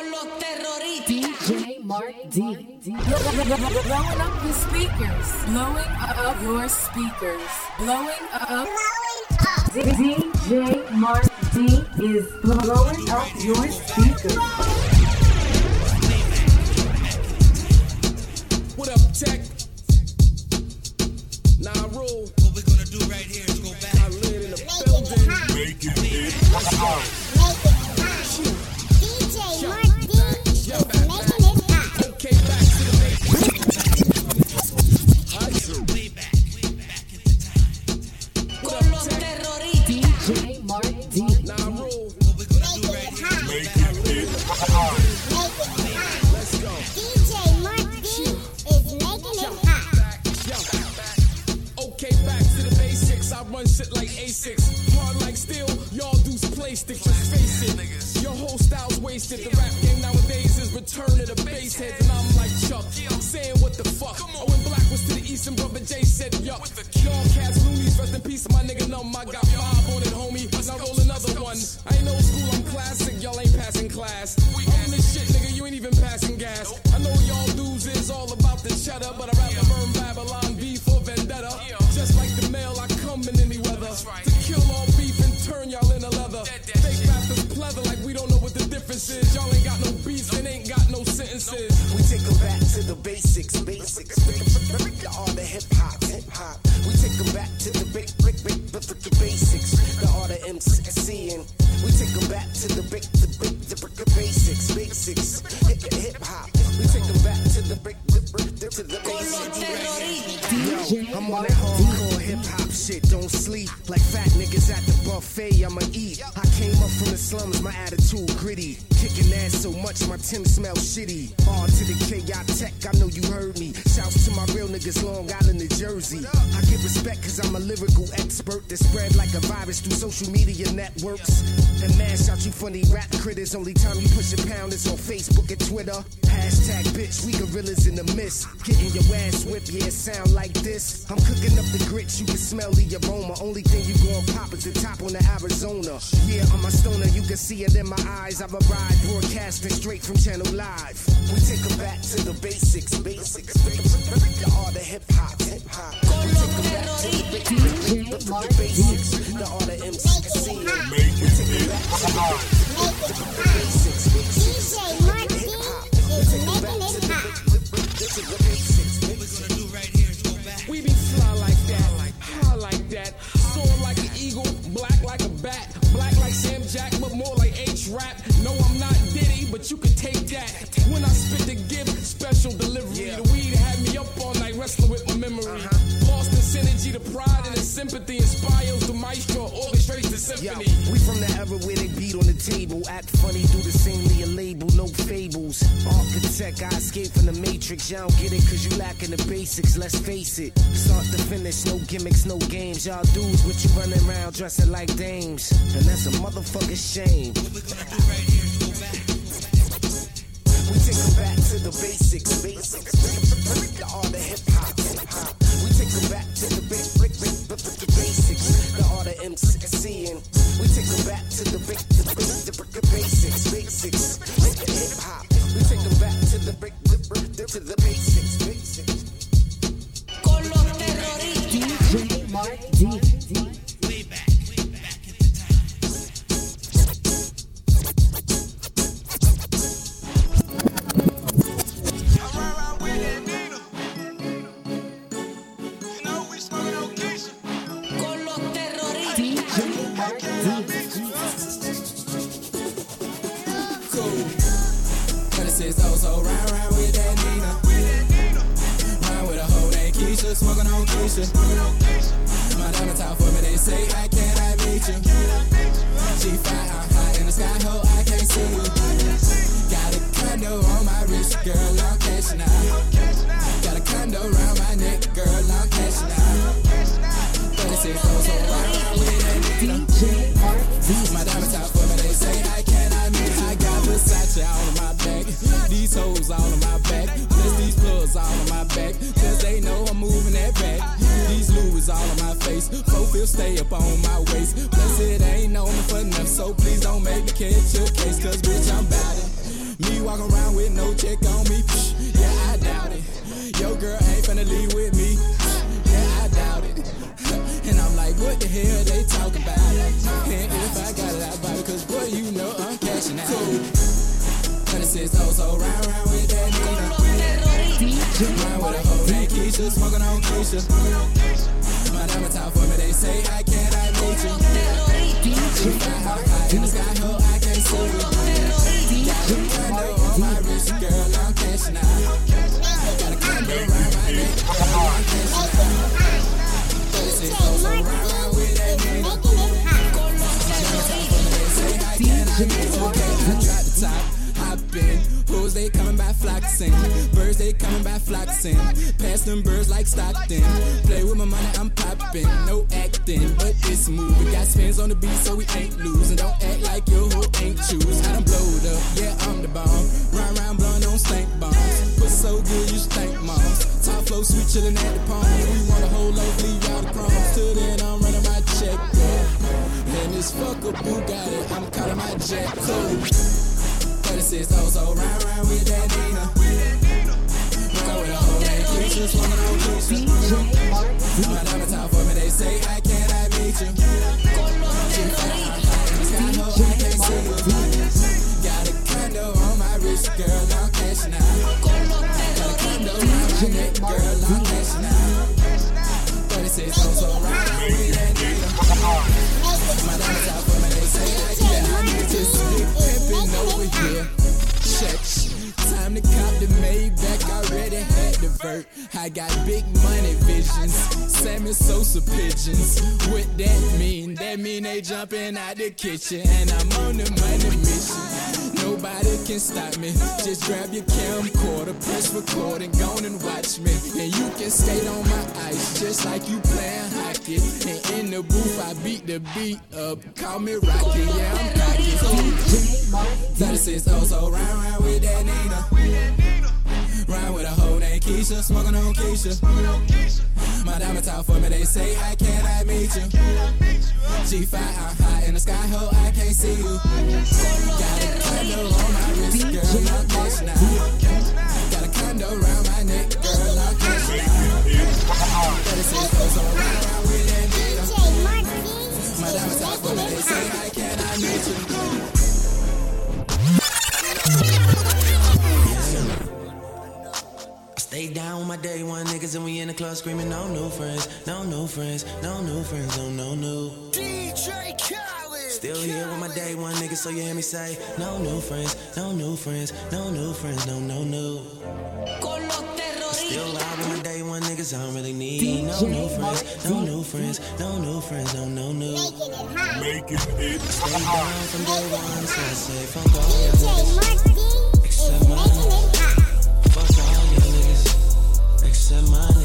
Con los terroristas. DJ Mark D. Blowing up your speakers. Blowing up your speakers. Blowing up. DJ Mark D is blowing up your speakers. What up, Tech? Nah, rule. What we're gonna do right here is go back. I live in the building. Making it hot. Return to the base heads. And I'm like Chuck. I'm Saying what the fuck. When black was to the east and brother Jay said yuck. Y'all cats loonies. Rest in peace, my nigga numb. I got five on it, homie. Now roll another one. I ain't old school, I'm classic. Y'all ain't passing class. I'm this shit, nigga. You ain't even passing gas. I know y'all dudes is all about the cheddar, but I'd rather burn Babylon know what the difference is. Y'all ain't got no beats and ain't got no sentences. We take them back to the basics, basics. The my Tim smell shitty. R to the niggas, Long Island, New Jersey. I get respect cause I'm a lyrical expert that spread like a virus through social media networks. And mash out you funny rap critters. Only time you push a pound is on Facebook and Twitter. Hashtag bitch, we gorillas in the mist. Getting your ass whipped, yeah, sound like this. I'm cooking up the grits, you can smell the aroma. Only thing you gon' pop is the top on the Arizona. Yeah, I'm a stoner, you can see it in my eyes. I've arrived broadcasting straight from Channel Live. We take take 'em back to the basics, basics. The art of hip hop, hip hop. Con los terroristas. DJ Mark The D. basics, the art of MCing. Making it hot. Make it hot. Synergy, the pride and the sympathy inspires the maestro, orchestrates the Yo, symphony. we from the era where they beat on the table, act funny, do the same to your label, no fables. Architect, I escape from the matrix. Y'all don't get it cause you lacking the basics, let's face it. Start to finish, no gimmicks, no games. Y'all dudes, what you running around dressing like dames. And that's a motherfucking shame. What we're gonna do right here is go back. We take back to the basics, basics. The art of hip hop. Take back to the big, big, big, the basics. The art of MCing. We take back to the big, the, big, the, the Keisha, smoking on Keisha. My diamond top for me, they say, I can't I meet you? She fly, My diamond top for me, they say I you. I got Versace all on my back, these hoes all on my back, plus these plugs all on my back, cause they know I'm moving that back. These Louis all on my face, profile stay up on my waist, plus it ain't me for nothing, so please don't make me catch your case, cause bitch I'm bout it. Me walk around with no check on me. Yeah, I doubt it. Yo, girl ain't finna leave with me. What the hell they talk about? And if I got it, I buy it, cause boy, you know I'm cashing out. It says, oh, so round, round with that nigga. Round with a hoe named Keisha, smoking on Keisha. My diamond top for me, they say, I can't, I meet you. Fly high, high in the sky, ho, I can't see you. Got a condo on my wrist, girl, I'm cashing out. Got a condo around my neck, girl, I'm cashing out. 36 so round, round with that nigga. Drop the top, hop in. Hoes they coming by flocking. They coming by flocking. Pass them birds like Stockton. Play with my money, I'm popping. No acting, but it's. We got spins on the beat, so we ain't losing. Don't act like your hoe ain't choose. I done blowed up, yeah, I'm the bomb. Round round blowing on stank bombs. Put so good, you stank moms. Top flow, sweet chillin' at the palm. We want a whole loaf, leave y'all the crumbs. Till then, I'm running my check. And this fuck up Bugatti, I'm calling my jet cool. 36 oh, so round round with that Nina. Named Keisha, swimming on Keisha. My diamond top for me, they say, I can't, I meet you. Sky, ho, I can't see you. Got a condo on my wrist, girl, I'm cashing out. Got a condo around my girl, I'm out. 36 oh, so. My diamond the Maybach, already had the vert. I got big money visions, Sammy Sosa pigeons. What that mean? That mean they jumping out the kitchen, and I'm on the money mission. Nobody can stop me. Just grab your camcorder, press record, and go and watch me. And you can skate on my ice, just like you playing hockey. And in the booth, I beat the beat up. Call me Rocky, yeah, I'm cocky. 36 oh, so round, round with that Nina. Round with a hoe named Keisha, smoking on Keisha. My diamond top for me, they say, I can't, I meet you. G5, I'm high in the sky, ho, I can't see you. Got a condo on my wrist, girl, I'm cashing out. Got a condo around my neck, girl, I'm cashing out. 36 oh, so round, round with that Marquis My diamond top for me, they say, I can't, I meet you. Stay down with my day one niggas and we in the club screaming no new friends, no new friends, no new friends, no no new. DJ Khaled. Still here with my day one niggas, so you hear me say no new friends, no new friends, no new friends, no no new. Con los terroristas. Still ride with my day one niggas, I don't really need no new friends, no new friends, no new friends, no no new. making it hot. Making it Stay down from day one, so I say fuck all y'all DJ niggas, niggas, except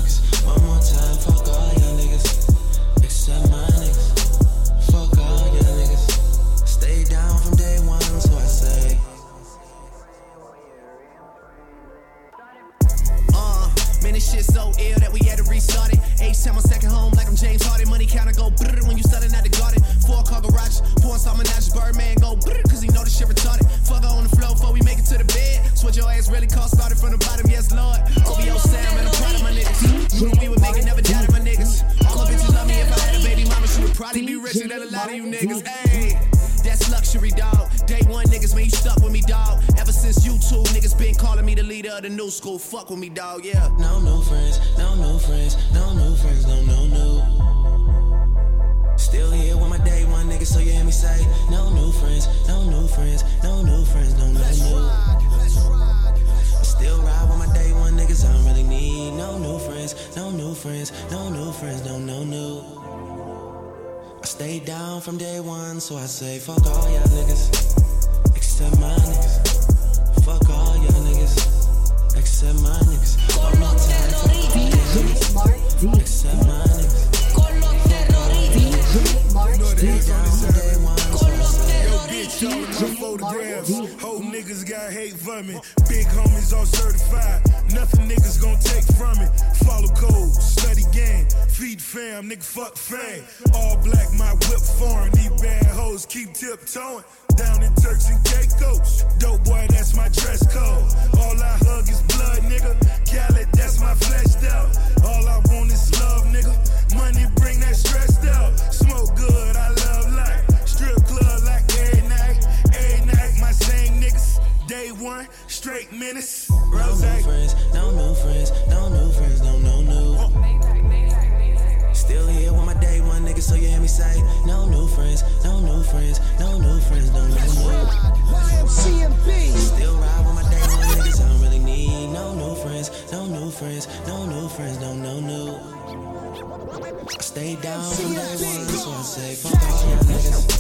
be than a lot of you niggas. Ayy. That's luxury, dog. Day one niggas, man, you stuck with me, dog. Ever since you two niggas been calling me the leader of the new school. Fuck with me, dog, yeah. No new friends, no new friends, no new friends, no no new. Still here with my day one niggas, so you hear me say no new friends, no new friends, no new friends, no no new. Still ride with my day one niggas, I don't really need no new friends, no new friends, no new friends, no no new. I stay down from day one, so I say fuck all y'all niggas, except my niggas. Fuck all y'all niggas, except my niggas. One more time, fuck all y'all niggas, except my niggas. Con los terroristas showing my photographs. Whole niggas got hate for me. Big homies all certified. Nothing niggas gon' take from it. Follow code, study game, feed fam, nigga fuck fame. All black, my whip foreign. These bad hoes keep tiptoeing down in Turks and Caicos. Dope boy, that's my dress code. All I hug is blood, nigga. Khaled, that's my flesh out. All I want is love, nigga. Money bring that stress menace. No new friends, no new friends, no new friends, no, no new. Still here with my day one nigga, so you hear me say, no new friends, no new friends, no new friends, no, no new. YMCMB. Still ride with my day one niggas, I don't really need no new friends, no new friends, no new friends, no, no new. Stay down from day one, so I say, fuck all y'all niggas,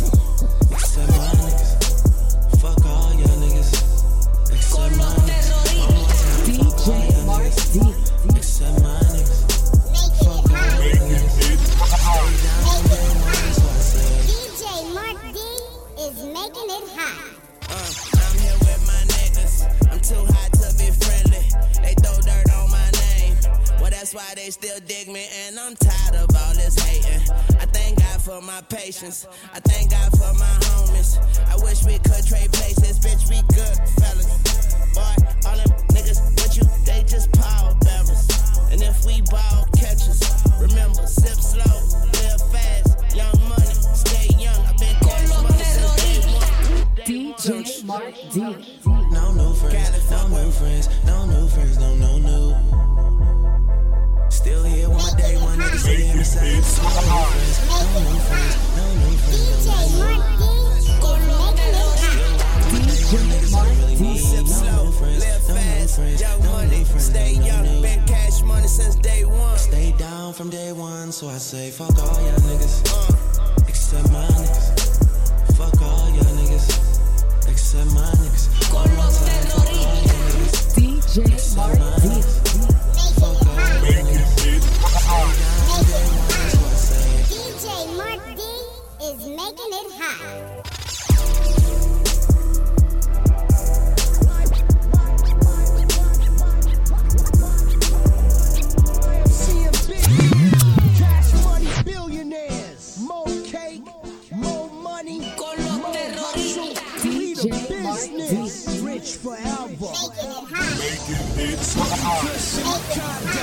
it hot. Uh, I'm here with my niggas. I'm too hot to be friendly. They throw dirt on my name. Well, that's why they still dig me, and I'm tired of all this hating. I thank God for my patience. I thank God for my homies. I wish we could trade places, bitch. We good fellas. Boy, all them niggas with you, they just power bearers. And if we ball catchers, remember, sip slow, live fast, young money, stay young. I've been cash money since day. DJ Mark D. No new friends, no new friends, no new friends, no, no new. Still here with my day one niggas, so you hear me say, no new friends, no new friends, no new friends, no, DJ no new. Mark D is making it hot. DJ Mark D. Sip slow, live fast, young money, stay young. Been cash money since day one. Stay down from day one, so I say, fuck all y'all niggas, except my niggas. Fuck all y'all niggas, except my niggas. One more time, it hot.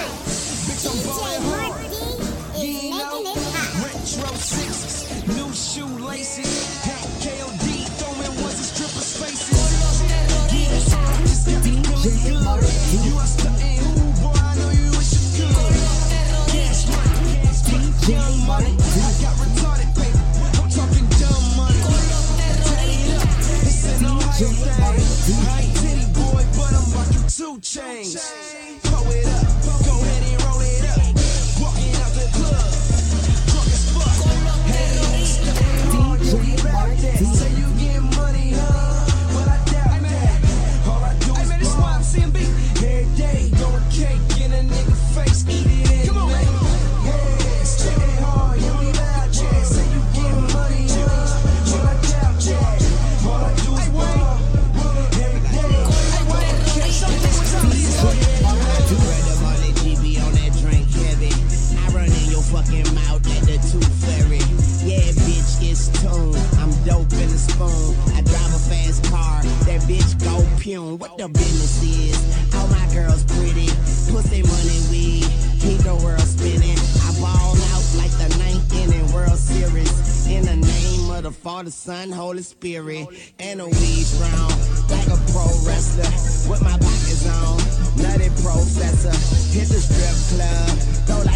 Son, Holy Spirit. And a weed strong. Like a pro wrestler. With my pockets on. Nutty professor. Hit the strip club. Throw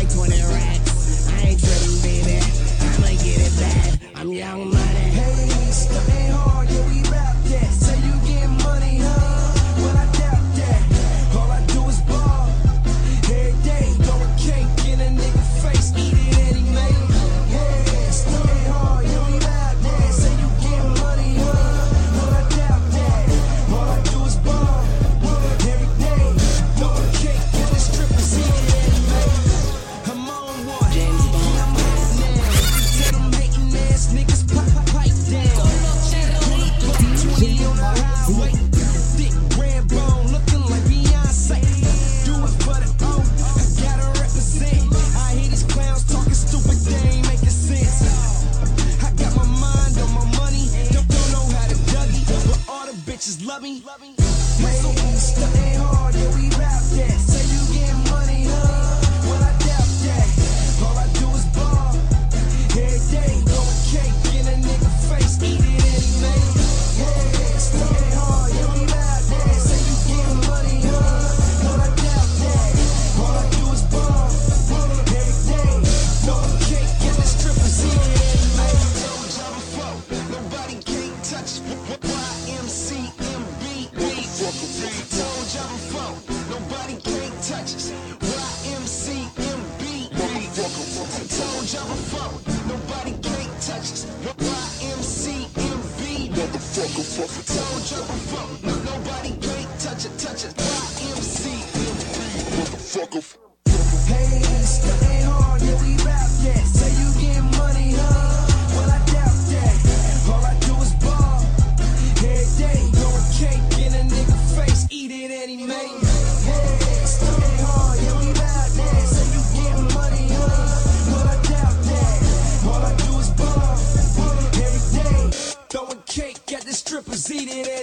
YMCMB. Told y'all seated